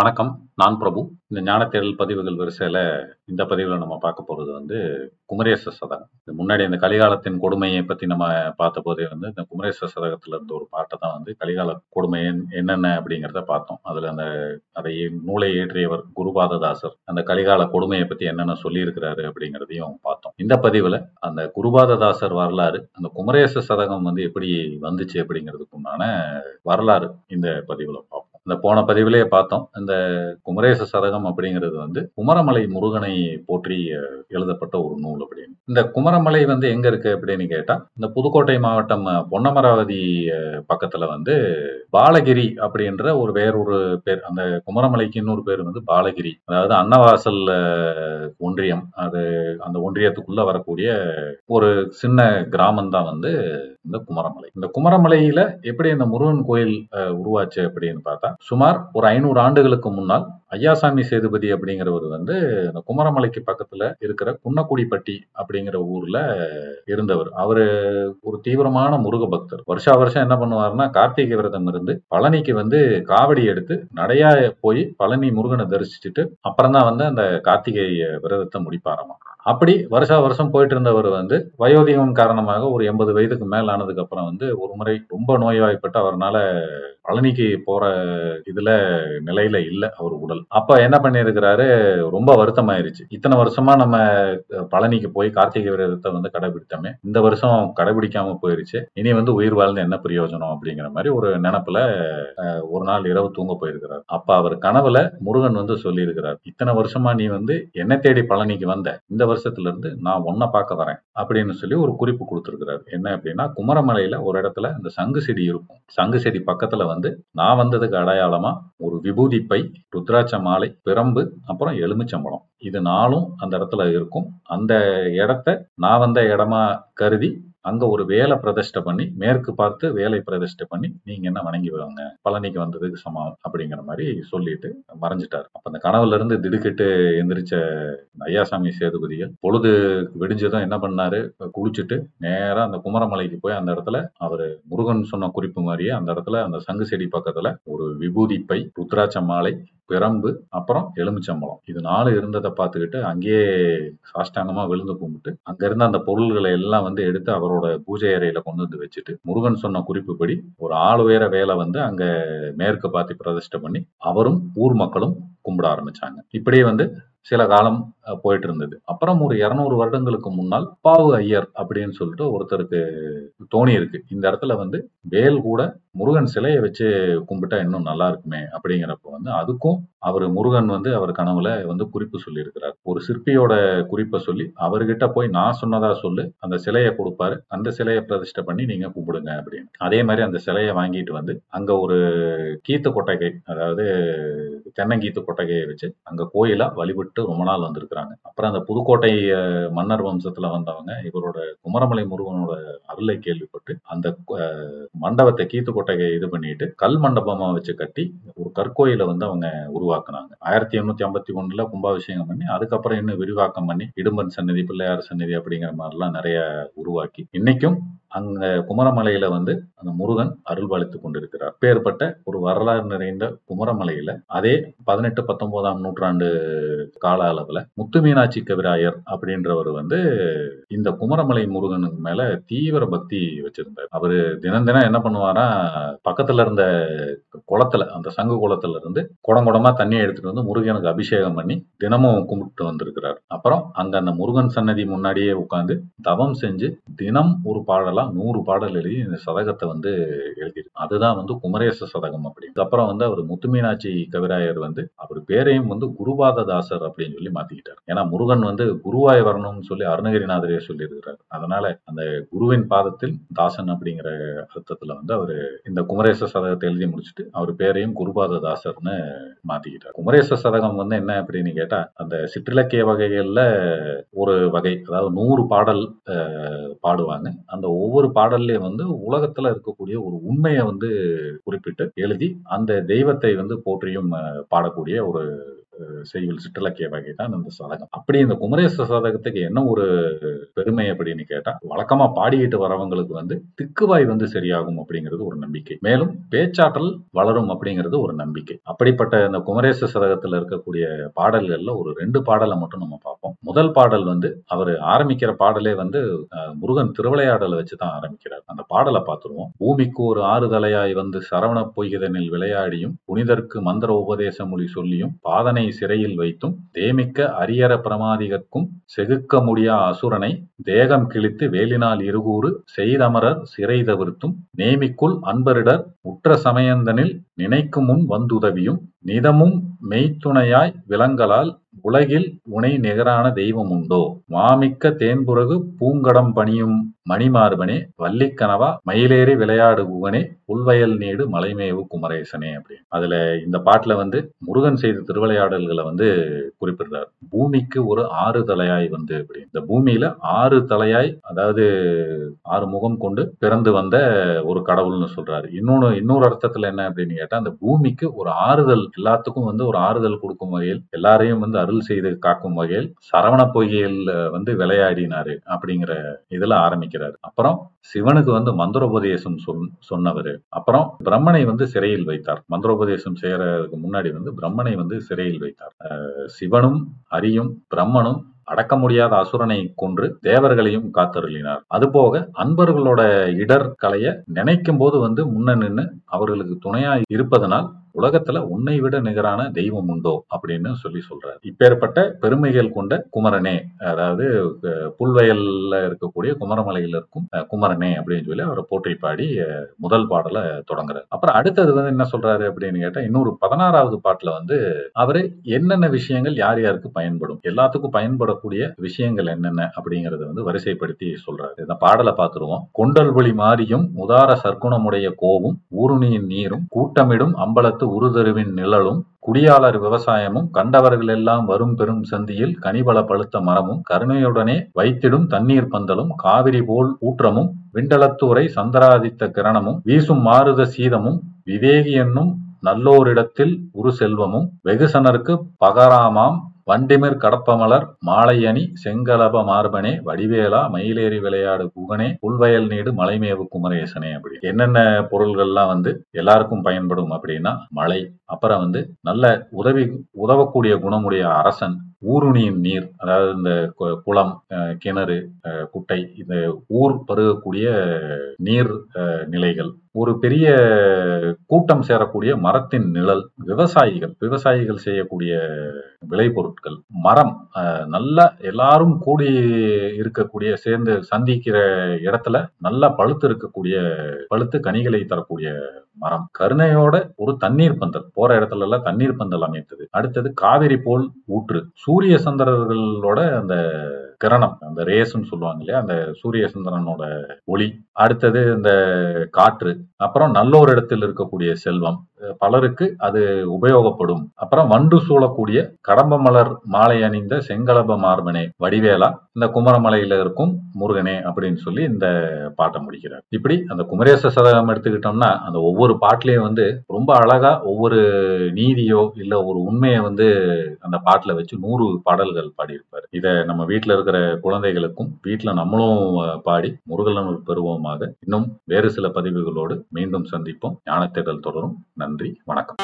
வணக்கம். நான் பிரபு. இந்த ஞான தேடல் பதிவுகள் வரிசையில இந்த பதிவுல நம்ம பார்க்க போறது வந்து குமரேச சதகம். முன்னாடி இந்த கலிகாலத்தின் கொடுமையை பத்தி நம்ம பார்த்தபோதே வந்து இந்த குமரேச சதகத்துல இருந்த ஒரு பாட்டை தான் வந்து கலிகால கொடுமை என்- என்னென்ன அப்படிங்கிறத பார்த்தோம். அதுல அந்த அதை நூலை ஏற்றியவர் குருபாததாசர் அந்த கலிகால கொடுமையை பத்தி என்னென்ன சொல்லியிருக்கிறாரு அப்படிங்கிறதையும் பார்த்தோம். இந்த பதிவுல அந்த குருபாததாசர் வரலாறு அந்த குமரேச சதகம் வந்து எப்படி வந்துச்சு அப்படிங்கிறதுக்குண்டான வரலாறு இந்த பதிவுல பார்ப்போம். இந்த போன பதிவிலேயே பார்த்தோம். இந்த குமரேச சதகம் அப்படிங்கிறது வந்து குமரமலை முருகனை போற்றி எழுதப்பட்ட ஒரு நூல் அப்படின்னு. இந்த குமரமலை வந்து எங்க இருக்கு அப்படின்னு கேட்டா, இந்த புதுக்கோட்டை மாவட்டம் பொன்னமராவதி பக்கத்துல வந்து பாலகிரி அப்படின்ற ஒரு வேறொரு பேர் அந்த குமரமலைக்கு இன்னொரு பேர் வந்து பாலகிரி அதாவது அன்னவாசல் ஒன்றியம் அது அந்த ஒன்றியத்துக்குள்ள வரக்கூடிய ஒரு சின்ன கிராமம் தான் வந்து இந்த குமரமலை இந்த குமரமலையில எப்படி இந்த முருகன் கோயில் உருவாச்சு அப்படின்னு பார்த்தா சுமார் ஒரு ஐநூறு ஆண்டுகளுக்கு முன்னால் ஐயாசாமி சேதுபதி அப்படிங்கிறவர் வந்து இந்த குமரமலைக்கு பக்கத்துல இருக்கிற குன்னக்குடிப்பட்டி அப்படிங்கிற ஊர்ல இருந்தவர். அவரு ஒரு தீவிரமான முருக பக்தர். வருஷா வருஷம் என்ன பண்ணுவாருன்னா கார்த்திகை விரதம் இருந்து பழனிக்கு வந்து காவடி எடுத்து நடையா போய் பழனி முருகனை தரிசிச்சுட்டு அப்புறம் தான் வந்து அந்த கார்த்திகை விரதத்தை முடிப்பாராமா. அப்படி வருஷா வருஷம் போயிட்டு இருந்தவர் வந்து வயோதிகம் காரணமாக ஒரு எண்பது வயதுக்கு மேல் ஆனதுக்கு அப்புறம் வந்து ஒரு முறை ரொம்ப நோய்வாய்ப்பட்டு அவரால் பழனிக்கு போற இதுல நிலையில இல்லை அவர் உடல் அப்ப என்ன பண்ணியிருக்கிறாரு? ரொம்ப வருத்தமாயிருச்சு. இத்தனை வருஷமா நம்ம பழனிக்கு போய் கார்த்திகை விரதத்தை வந்து கடைபிடித்தோமே இந்த வருஷம் கடைபிடிக்காம போயிருச்சு. இனி வந்து உயிர் வாழ்ந்து என்ன பிரயோஜனம் அப்படிங்கிற மாதிரி ஒரு நினைப்புல ஒரு நாள் இரவு தூங்க போயிருக்கிறார். அப்ப அவர் கனவுல முருகன் வந்து சொல்லியிருக்கிறார் இத்தனை வருஷமா நீ வந்து என்ன தேடி பழனிக்கு வந்த இந்த வருஷத்துல இருந்து நான் ஒன்ன பார்க்க வரேன் அப்படின்னு சொல்லி ஒரு குறிப்பு கொடுத்துருக்கிறார். என்ன அப்படின்னா குமரமலையில ஒரு இடத்துல இந்த சங்கு செடி இருக்கும். சங்கு செடி பக்கத்துல வந்து நான் வந்ததுக்கு அடையாளமா ஒரு விபூதி பை ருத்ராட்ச மாலை பிரம்பு அப்புறம் எலுமிச்சம்பழம். இது நாலும் அந்த இடத்துல இருக்கும். அந்த இடத்த நான் வந்த இடமா கருதி அங்க ஒரு வேலை பிரதிஷ்டை பண்ணி மேற்கு பார்த்து வேலை பிரதிஷ்டை பண்ணி நீங்க என்ன வணங்கி வாங்க? பழனிக்கு வந்ததுக்கு சமம் அப்படிங்கிற மாதிரி சொல்லிட்டு மறைஞ்சிட்டாரு. அப்ப அந்த கனவுல இருந்து திடுக்கிட்டு எந்திரிச்ச ஐயாசாமி சேதுபதிகள் பொழுது விடிஞ்சதும் என்ன பண்ணாரு? குளிச்சுட்டு நேரா அந்த குமரமலைக்கு போய் அந்த இடத்துல அவரு முருகன் சொன்ன குறிப்பு மாதிரியே அந்த இடத்துல அந்த சங்கு செடி பக்கத்துல ஒரு விபூதி பை ருத்ராட்ச மாலை பிரம்பு அப்புறம் எலுமிச்சம்பழம். இது நாலு இருந்ததை பார்த்துக்கிட்டு அங்கேயே சாஷ்டாங்கமா விழுந்து கும்பிட்டு அங்க இருந்த அந்த பொருள்களை எல்லாம் வந்து எடுத்து அவரோட பூஜை அறையில கொண்டு வந்து வச்சுட்டு முருகன் சொன்ன குறிப்புப்படி ஒரு ஆள் உயர வேலை வந்து அங்க மேற்கு பார்த்து பிரதிஷ்டை பண்ணி அவரும் ஊர் மக்களும் கும்பிட ஆரம்பிச்சாங்க. இப்படியே வந்து சில காலம் போயிட்டு இருந்தது அப்புறம் ஒரு இருநூறு வருடங்களுக்கு முன்னால் பாவு ஐயர் அப்படின்னு சொல்லிட்டு ஒருத்தருக்கு தோணி இருக்கு. இந்த இடத்துல வந்து வேல் கூட முருகன் சிலையை வச்சு கும்பிட்டா இன்னும் நல்லா இருக்குமே அப்படிங்கிறப்ப வந்து அதுக்கும் அவர் முருகன் வந்து அவர் கனவுல வந்து குறிப்பு சொல்லியிருக்கிறார். ஒரு சிற்பியோட குறிப்பை சொல்லி அவர்கிட்ட போய் நான் சொன்னதா சொல்லு அந்த சிலையை கொடுப்பாரு அந்த சிலையை பிரதிஷ்டை பண்ணி நீங்க கும்பிடுங்க அப்படின்னு. அதே மாதிரி அந்த சிலையை வாங்கிட்டு வந்து அங்க ஒரு கீத்து கொட்டகை அதாவது தென்னங்கீத்து கொட்டகையை வச்சு அங்க கோயிலா வழிபட்டு ரொம்ப நாள் வந்திருக்கிறாங்க. அப்புறம் அந்த புதுக்கோட்டை மன்னர் வம்சத்துல வந்தவங்க இவரோட குமரமலை முருகனோட அருளை கேள்விப்பட்டு அந்த மண்டபத்தை கீத்து கொட்டகையை இது பண்ணிட்டு கல் மண்டபமா வச்சு கட்டி ஒரு கற்கோயிலை வந்து அவங்க உருவாக்குனாங்க. ஆயிரத்தி எண்ணூத்தி ஐம்பத்தி ஒண்ணுல கும்பாபிஷேகம் பண்ணி அதுக்கப்புறம் இன்னும் விரிவாக்கம் பண்ணி இடும்பன் சன்னதி பிள்ளையார் சன்னதி அப்படிங்கிற மாதிரிலாம் நிறைய உருவாக்கி இன்னைக்கும் அந்த குமரமலையில வந்து அந்த முருகன் அருள்பாலித்து கொண்டிருக்கிறார். பேர்பட்ட ஒரு வரலாறு நிறைந்த குமரமலையில அதே பதினெட்டு பத்தொன்பதாம் நூற்றாண்டு கால அளவுல முத்து மீனாட்சி கவிராயர் அப்படின்றவர் வந்து இந்த குமரமலை முருகனுக்கு மேல தீவிர பக்தி வச்சிருந்தார். அவரு தினம் தினம் என்ன பண்ணுவாரா பக்கத்துல இருந்த குளத்துல அந்த சங்கு குளத்துல இருந்து குடம் குடமா தண்ணியை எடுத்துட்டு வந்து முருகனுக்கு அபிஷேகம் பண்ணி தினமும் கும்பிட்டு வந்திருக்கிறார். அப்புறம் அங்க அந்த முருகன் சன்னதி முன்னாடியே உட்காந்து தவம் செஞ்சு தினம் ஒரு பாடலாம் நூறு பாடல் எழுதி இந்த சதகத்தை வந்து எழுதியிருக்கு. அதுதான் வந்து குமரேச சதகம் அப்படின்னு அப்புறம் வந்து அவர் முத்துமீனாட்சி கவிராயர் வந்து அவர் பேரையும் வந்து குருபாததாசர் அப்படின்னு சொல்லி மாத்திக்கிட்டார். ஏன்னா முருகன் வந்து குருவாய் வரணும்னு சொல்லி அருணகிரிநாதரே சொல்லியிருக்கிறார். அதனால அந்த குருவின் பாதத்தில் தாசன் அப்படிங்கிற அர்த்தத்துல வந்து அவர் இந்த குமரேச சதகத்தை எழுதி முடிச்சுட்டு அவர் பேரையும் குருபாததாசர்னு மாத்திக்கிட்டார். குமரேச சதகம் வந்து என்ன அப்படின்னு கேட்டா அந்த சிற்றிலக்கிய வகைகள்ல ஒரு வகை அதாவது நூறு பாடல் பாடுவாங்க. அந்த ஒவ்வொரு ஒவ்வொரு பாடல்லையும் வந்து உலகத்துல இருக்கக்கூடிய ஒரு உண்மையை வந்து குறிப்பிட்டு எழுதி அந்த தெய்வத்தை வந்து போற்றியும் பாடக்கூடிய ஒரு செய்யுள் சிற்றிலக்கிய வகை தான் இந்த சதகம். அப்படி இந்த குமரேச சதகத்துக்கு என்ன ஒரு பெருமை அப்படின்னு கேட்டா வழக்கமா பாடிக்கிட்டு வரவங்களுக்கு வந்து திக்குவாய் வந்து சரியாகும் அப்படிங்கிறது ஒரு நம்பிக்கை. மேலும் பேச்சாற்றல் வளரும் அப்படிங்கிறது ஒரு நம்பிக்கை. அப்படிப்பட்ட இந்த குமரேச சதகத்துல இருக்கக்கூடிய பாடல்கள்ல ஒரு ரெண்டு பாடலை மட்டும் நம்ம பார்ப்போம். முதல் பாடல் வந்து அவர் ஆரம்பிக்கிற பாடலே வந்து முருகன் திருவிளையாடலை தான் ஆரம்பிக்கிறார். அந்த பாடலை பார்த்துருவோம். பூமிக்கு ஒரு ஆறுதலையாய் வந்து சரவண பொய்கிதனில் விளையாடியும் புனிதற்கு மந்திர உபதேச மொழி சொல்லியும் பாதனை சிறையில் வைத்தும் தேமிக்க அரியர பிரமாதிகர்க்கும் செகுக்க முடியா அசுரனை தேகம் கிழித்து வேலினால் இருகூறு செய்தமரர் சிறை தவிர்த்தும் நேமிக்குள் அன்பரிடர் உற்ற சமயந்தனில் நினைக்கும் முன் வந்துதவியும் நிதமும் மெய்த்துணையாய் விலங்கலால் உலகில் உனை நிகரான தெய்வம் உண்டோ மாமிக்க தேன்புறகு பூங்கடம் பணியும் மணிமார்பனே வள்ளிக்கனவா மயிலேறி விளையாடு குகனே புல்வயல் நீடு மலைமேவு குமரேசனே அப்படின்னு அதுல இந்த பாட்டுல வந்து முருகன் செய்த திருவிளையாடல்களை வந்து குறிப்பிடுறார். பூமிக்கு ஒரு ஆறு தலையாய் வந்து அப்படி. இந்த பூமியில ஆறு தலையாய் அதாவது ஆறு முகம் கொண்டு பிறந்து வந்த ஒரு கடவுள்னு சொல்றாரு. இன்னொன்னு இன்னொரு அர்த்தத்துல என்ன அப்படின்னு கேட்டா அந்த பூமிக்கு ஒரு ஆறுதல் எல்லாத்துக்கும் வந்து ஒரு ஆறுதல் கொடுக்கும் வகையில் எல்லாரையும் வந்து அருள் செய்து காக்கும் வகையில் சரவண பொய்கையில் வந்து விளையாடினாரு அப்படிங்கிற இதுல வைக்கிறார் அப்புறம் சிவனுக்கு வந்து மந்திரோபதேசம் சொன் சொன்னவர். அப்புறம் பிரம்மனை வந்து சிறையில் வைத்தார். மந்திரோபதேசம் செய்யறதுக்கு முன்னாடி வந்து பிரம்மனை வந்து சிறையில் வைத்தார். சிவனும் அரியும் பிரம்மனும் அடக்க முடியாத அசுரனை கொன்று தேவர்களையும் காத்தருளினார். அதுபோக அன்பர்களோட இடர் கலைய நினைக்கும் போது வந்து முன்ன நின்று அவர்களுக்கு துணையா இருப்பதனால் உலகத்துல உன்னை விட நிகரான தெய்வம் உண்டோ அப்படின்னு சொல்லி சொல்றாரு. இப்பேற்பட்ட பெருமைகள் கொண்ட குமரனே அதாவது புல்வயல்ல இருக்கக்கூடிய குமரமலையில இருக்கும் குமரனே அப்படின்னு சொல்லி அவரை போற்றி பாடி முதல் பாடலை தொடங்குறாரு. அப்புறம் அடுத்தது வந்து என்ன சொல்றாரு அப்படின்னு கேட்டா இன்னொரு பதினாறாவது பாட்டுல வந்து அவரு என்னென்ன விஷயங்கள் யார் யாருக்கு பயன்படும் எல்லாத்துக்கும் பயன்படக்கூடிய விஷயங்கள் என்னென்ன அப்படிங்கறத வந்து வரிசைப்படுத்தி சொல்றாரு. இந்த பாடலை பார்த்துருவோம். கொண்டல் ஒளி மாறியும் உதார சர்க்குணமுடைய கோவும் ஊருணியின் நீரும் கூட்டமிடும் அம்பலத்து உருதருவின் நிழலும் குடியாளர் விவசாயமும் கண்டவர்கள் எல்லாம் வரும் பெரும் சந்தியில் கனிபல பழுத்த மரமும் கருணையுடனே வைத்திடும் தண்ணீர் பந்தலும் காவிரி போல் ஊற்றமும் விண்டலத்தூரை சந்தராதித்த கிரணமும் வீசும் மாறுத சீதமும் விவேகி என்னும் நல்லோரிடத்தில் உரு செல்வமும் வெகுசனருக்கு பகராமாம் வண்டிமிர் கடப்பமலர் மாலையணி செங்கலப மார்பனே வடிவேலா மயிலேறி விளையாடு குகனே புல்வயல் நீடு மலைமேவு குமரேசனே அப்படி. என்னென்ன பொருள்கள்லாம் வந்து எல்லாருக்கும் பயன்படும் அப்படின்னா மலை. அப்புறம் வந்து நல்ல உதவி உதவக்கூடிய குணமுடைய அரசன் ஊருணியின் நீர் அதாவது இந்த குளம் கிணறு குட்டை இந்த ஊர் பருகக்கூடிய நீர் நிலைகள். ஒரு பெரிய கூட்டம் சேரக்கூடிய மரத்தின் நிழல் விவசாயிகள் விவசாயிகள் செய்யக்கூடிய விளைபொருட்கள் மரம் நல்லா எல்லாரும் கூடி இருக்கக்கூடிய சேர்ந்து சந்திக்கிற இடத்துல நல்லா பழுத்து இருக்கக்கூடிய பழுத்து கனிகளை தரக்கூடிய மரம். கருணையோட ஒரு தண்ணீர் பந்தல் போற இடத்துல எல்லாம் தண்ணீர் பந்தல் அமைத்தது. அடுத்தது காவிரி போல் ஊற்று சூரிய சந்திரர்களோட அந்த கிரணம் அந்த ரேஸ்ன்னு சொல்லுவாங்க இல்லையா? அந்த சூரிய சந்திரனோட ஒளி. அடுத்தது இந்த காற்று. அப்புறம் நல்லோர் இடத்தில் இருக்கக்கூடிய செல்வம். பலருக்கு அது உபயோகப்படும். அப்புறம் வண்டு சூழக்கூடிய கடம்ப மலர் மாலை அணிந்த செங்கலப மார்பனே வடிவேலா இந்த குமரமலையில இருக்கும் முருகனே அப்படின்னு சொல்லி இந்த பாட்டை முடிக்கிறார். இப்படி அந்த குமரேச சதகம் எடுத்துக்கிட்டோம்னா அந்த ஒவ்வொரு பாட்டிலையும் வந்து ரொம்ப அழகா ஒவ்வொரு நீதியோ இல்ல ஒரு உண்மையை வந்து அந்த பாட்டுல வச்சு நூறு பாடல்கள் பாடியிருப்பார். இதை நம்ம வீட்டுல இருக்கிற இருக்கிற குழந்தைகளுக்கும் வீட்டுல நம்மளும் பாடி முருகலன் பெறுவோமாக. இன்னும் வேறு சில பதிவுகளோடு மீண்டும் சந்திப்போம். ஞானத்தேடல் தொடரும். நன்றி. வணக்கம்.